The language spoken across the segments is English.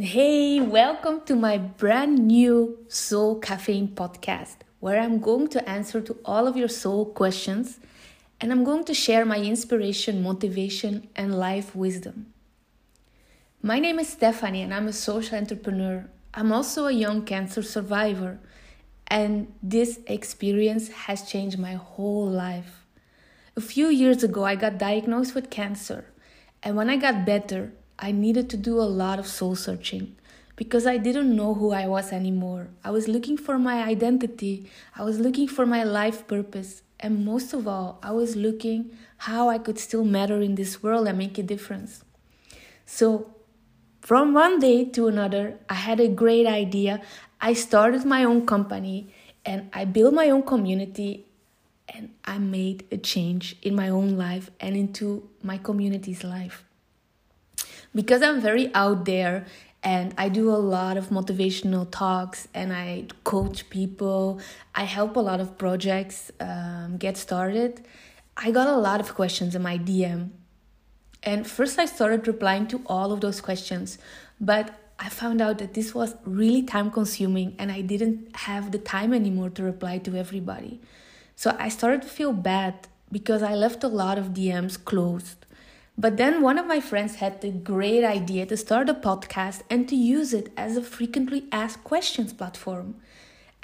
Hey, welcome to my brand new Soul Caffeine podcast, where I'm going to answer to all of your soul questions and I'm going to share my inspiration, motivation, and life wisdom. My name is Stefanie and I'm a social entrepreneur. I'm also a young cancer survivor, and this experience has changed my whole life. A few years ago, I got diagnosed with cancer, and when I got better, I needed to do a lot of soul searching because I didn't know who I was anymore. I was looking for my identity, I was looking for my life purpose, and most of all, I was looking how I could still matter in this world and make a difference. So, from one day to another, I had a great idea. I started my own company and I built my own community and I made a change in my own life and into my community's life because I'm very out there and I do a lot of motivational talks and I coach people, I help a lot of projects um, get started. I got a lot of questions in my DM. And first, I started replying to all of those questions, but I found out that this was really time consuming and I didn't have the time anymore to reply to everybody. So I started to feel bad because I left a lot of DMs closed. But then one of my friends had the great idea to start a podcast and to use it as a frequently asked questions platform.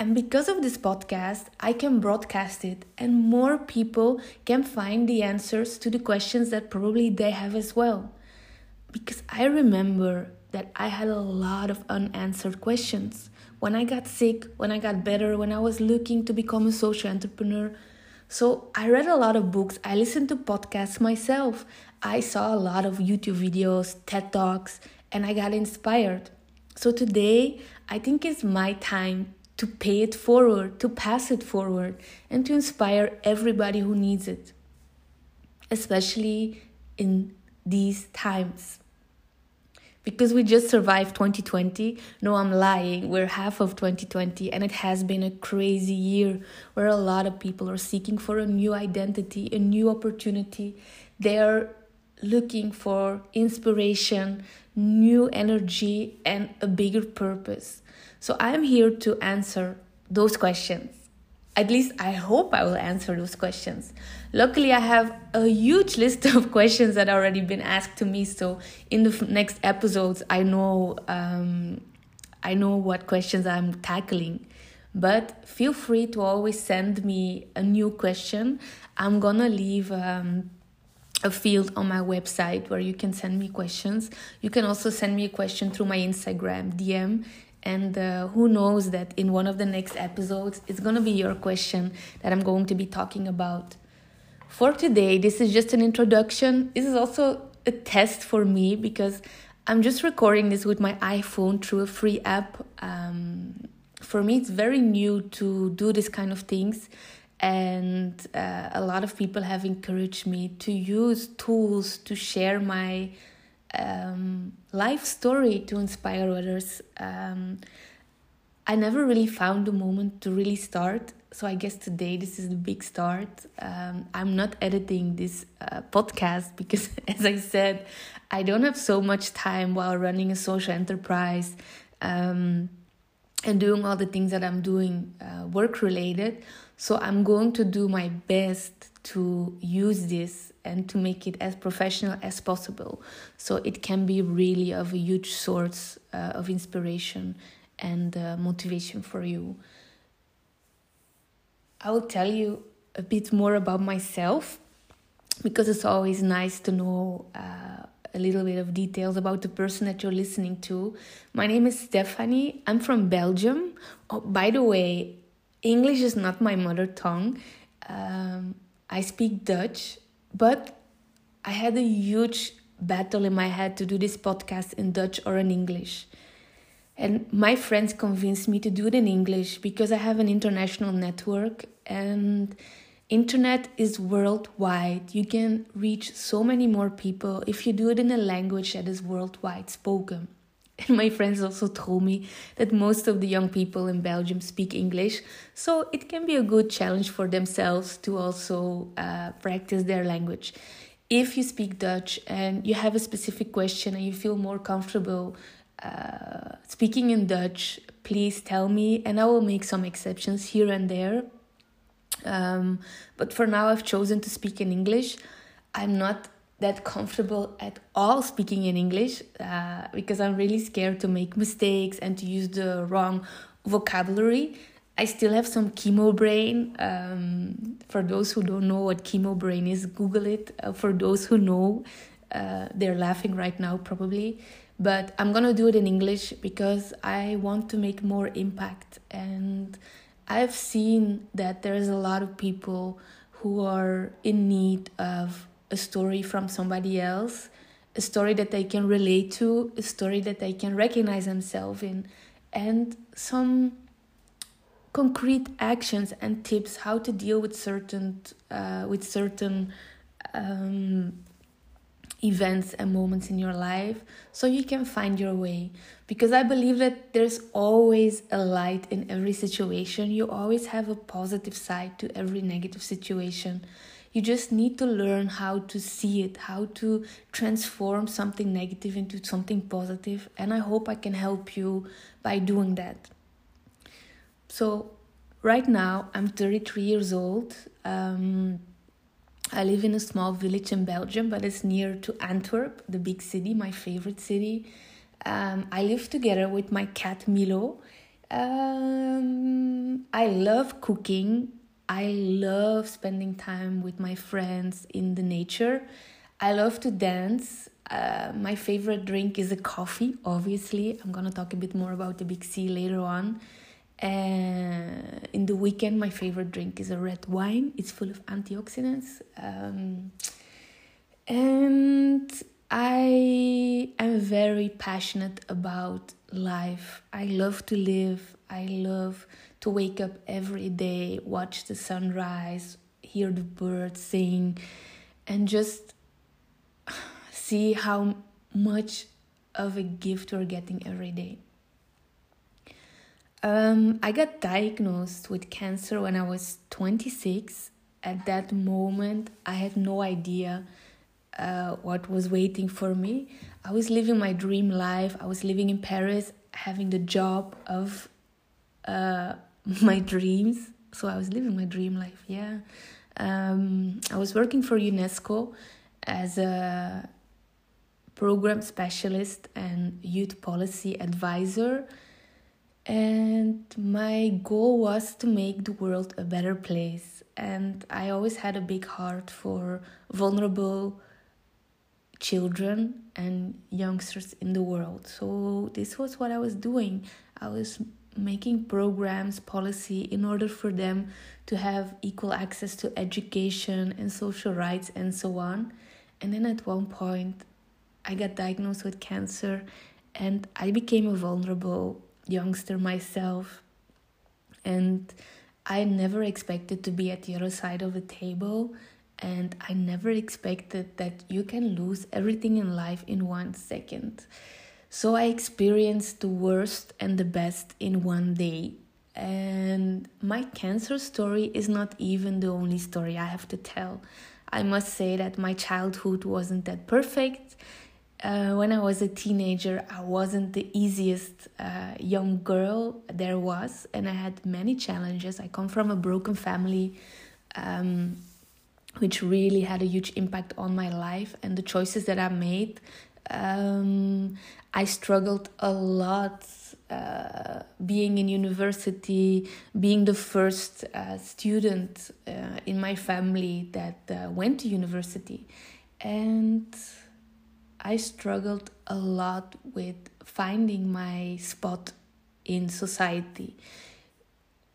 And because of this podcast, I can broadcast it and more people can find the answers to the questions that probably they have as well. Because I remember that I had a lot of unanswered questions. When I got sick, when I got better, when I was looking to become a social entrepreneur, so I read a lot of books, I listened to podcasts myself, I saw a lot of YouTube videos, TED Talks, and I got inspired. So today, I think it's my time to pay it forward, to pass it forward, and to inspire everybody who needs it, especially in these times because we just survived 2020. No, I'm lying. We're half of 2020, and it has been a crazy year where a lot of people are seeking for a new identity, a new opportunity. They're looking for inspiration, new energy, and a bigger purpose. So I'm here to answer those questions at least I hope I will answer those questions. Luckily, I have a huge list of questions that already been asked to me. So in the next episodes, I know um, I know what questions I'm tackling. But feel free to always send me a new question. I'm gonna leave. Um, a field on my website where you can send me questions. You can also send me a question through my Instagram DM and uh, who knows that in one of the next episodes, it's going to be your question that I'm going to be talking about. For today, this is just an introduction. This is also a test for me because I'm just recording this with my iPhone through a free app. Um, for me, it's very new to do this kind of things. And uh, a lot of people have encouraged me to use tools to share my um, life story to inspire others. Um, I never really found the moment to really start. So I guess today this is the big start. Um, I'm not editing this uh, podcast because, as I said, I don't have so much time while running a social enterprise um, and doing all the things that I'm doing uh, work related. So I'm going to do my best to use this and to make it as professional as possible so it can be really of a huge source uh, of inspiration and uh, motivation for you i will tell you a bit more about myself because it's always nice to know uh, a little bit of details about the person that you're listening to. My name is Stefanie. I'm from Belgium. Oh, by the way, English is not my mother tongue. Um, I speak Dutch, but I had a huge battle in my head to do this podcast in Dutch or in English. And my friends convinced me to do it in English because I have an international network and internet is worldwide. You can reach so many more people if you do it in a language that is worldwide spoken. And my friends also told me that most of the young people in Belgium speak English, so it can be a good challenge for themselves to also uh, practice their language. If you speak Dutch and you have a specific question and you feel more comfortable uh, speaking in Dutch, please tell me, and I will make some exceptions here and there. Um, but for now, I've chosen to speak in English. I'm not that comfortable at all speaking in English uh, because I'm really scared to make mistakes and to use the wrong vocabulary. I still have some chemo brain. Um, for those who don't know what chemo brain is, Google it. Uh, for those who know, uh, they're laughing right now probably. But I'm gonna do it in English because I want to make more impact. And I've seen that there's a lot of people who are in need of a story from somebody else, a story that they can relate to, a story that they can recognize themselves in, and some concrete actions and tips how to deal with certain uh, with certain um, events and moments in your life so you can find your way. Because i believe that there's always a light in every situation. You always have a positive side to every negative situation you just need to learn how to see it, how to transform something negative into something positive, and I hope I can help you by doing that. So, right now, I'm 33 years old. Um, I live in a small village in Belgium, but it's near to Antwerp, the big city, my favorite city. Um, I live together with my cat Milo. Um, I love cooking. I love spending time with my friends in the nature. I love to dance. Uh, my favorite drink is a coffee, obviously. I'm gonna talk a bit more about the Big C later on. Uh, in the weekend, my favorite drink is a red wine. It's full of antioxidants. Um, and I am very passionate about life. I love to live. I love to wake up every day, watch the sunrise, hear the birds sing, and just see how much of a gift we're getting every day. Um, I got diagnosed with cancer when I was 26. At that moment, I had no idea uh, what was waiting for me. I was living my dream life. I was living in Paris, having the job of uh, my dreams. So I was living my dream life. Yeah, um, I was working for UNESCO as a program specialist and youth policy advisor. And my goal was to make the world a better place. And I always had a big heart for vulnerable children and youngsters in the world. So this was what I was doing. I was making programs, policy in order for them to have equal access to education and social rights and so on. And then at one point, I got diagnosed with cancer and I became a vulnerable youngster myself. And I never expected to be at the other side of the table. And I never expected that you can lose everything in life in one second. So I experienced the worst and the best in one day. And my cancer story is not even the only story I have to tell. I must say that my childhood wasn't that perfect. Uh, when I was a teenager, I wasn't the easiest uh, young girl there was, and I had many challenges. I come from a broken family, um, which really had a huge impact on my life and the choices that I made um, I struggled a lot uh, being in university, being the first uh, student uh, in my family that uh, went to university. And I struggled a lot with finding my spot in society,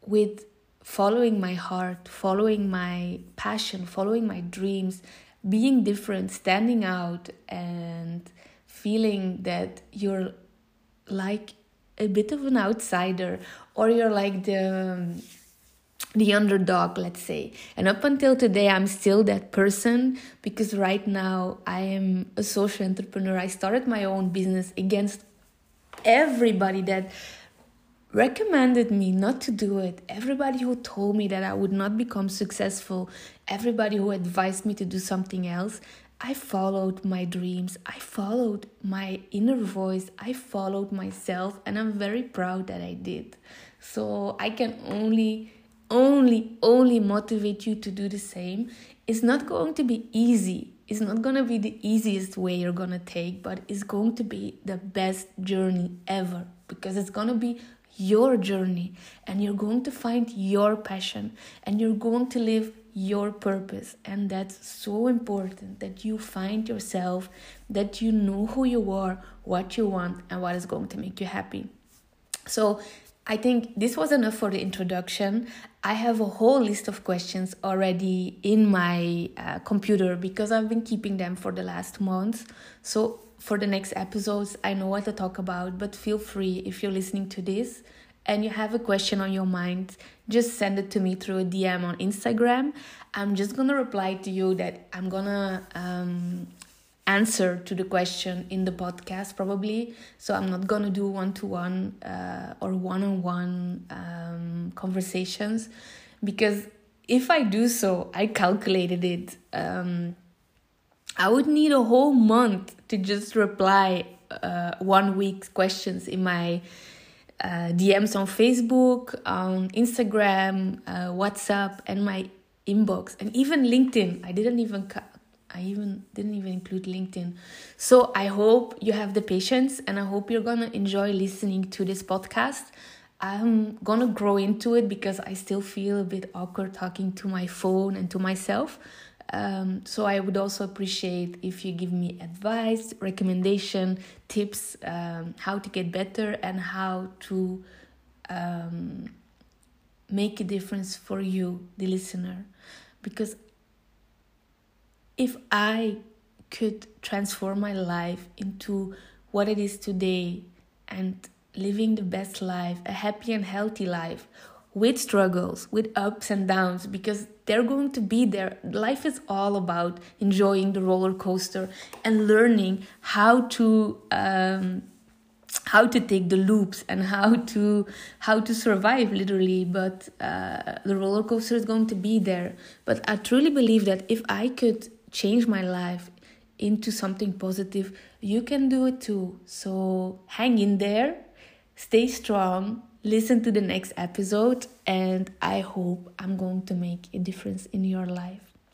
with following my heart, following my passion, following my dreams, being different, standing out, and feeling that you're like a bit of an outsider or you're like the the underdog let's say. And up until today i'm still that person because right now i am a social entrepreneur. I started my own business against everybody that recommended me not to do it. Everybody who told me that i would not become successful. Everybody who advised me to do something else I followed my dreams, I followed my inner voice, I followed myself, and I'm very proud that I did. So I can only, only, only motivate you to do the same. It's not going to be easy. It's not going to be the easiest way you're going to take, but it's going to be the best journey ever because it's going to be your journey and you're going to find your passion and you're going to live your purpose. And that's so important that you find yourself that you know who you are what you want and what is going to make you happy. So i think this was enough for the introduction. I have a whole list of questions already in my uh, computer because i've been keeping them for the last months. So for the next episodes i know what to talk about but feel free if you're listening to this and you have a question on your mind, just send it to me through a DM on Instagram. I'm just gonna reply to you that I'm gonna um, answer to the question in the podcast probably. So I'm not gonna do one to one or one on one conversations because if I do so, I calculated it. Um, I would need a whole month to just reply uh, one week's questions in my uh, DMs on Facebook, on Instagram, uh, WhatsApp, and my inbox, and even LinkedIn. I didn't even I even didn't even include LinkedIn. So I hope you have the patience, and I hope you're gonna enjoy listening to this podcast. I'm gonna grow into it because I still feel a bit awkward talking to my phone and to myself. Um, so I would also appreciate if you give me advice, recommendation, tips, um, how to get better and how to um, make a difference for you, the listener. Because if I could transform my life into what it is today and living the best life, a happy and healthy life, with struggles, with ups and downs, because they're going to be there. Life is all about enjoying the roller coaster and learning how to um, how to take the loops and how to how to survive literally. But uh, the roller coaster is going to be there. But I truly believe that if I could change my life into something positive, you can do it too. So hang in there, stay strong listen to the next episode and I hope I'm going to make a difference in your life.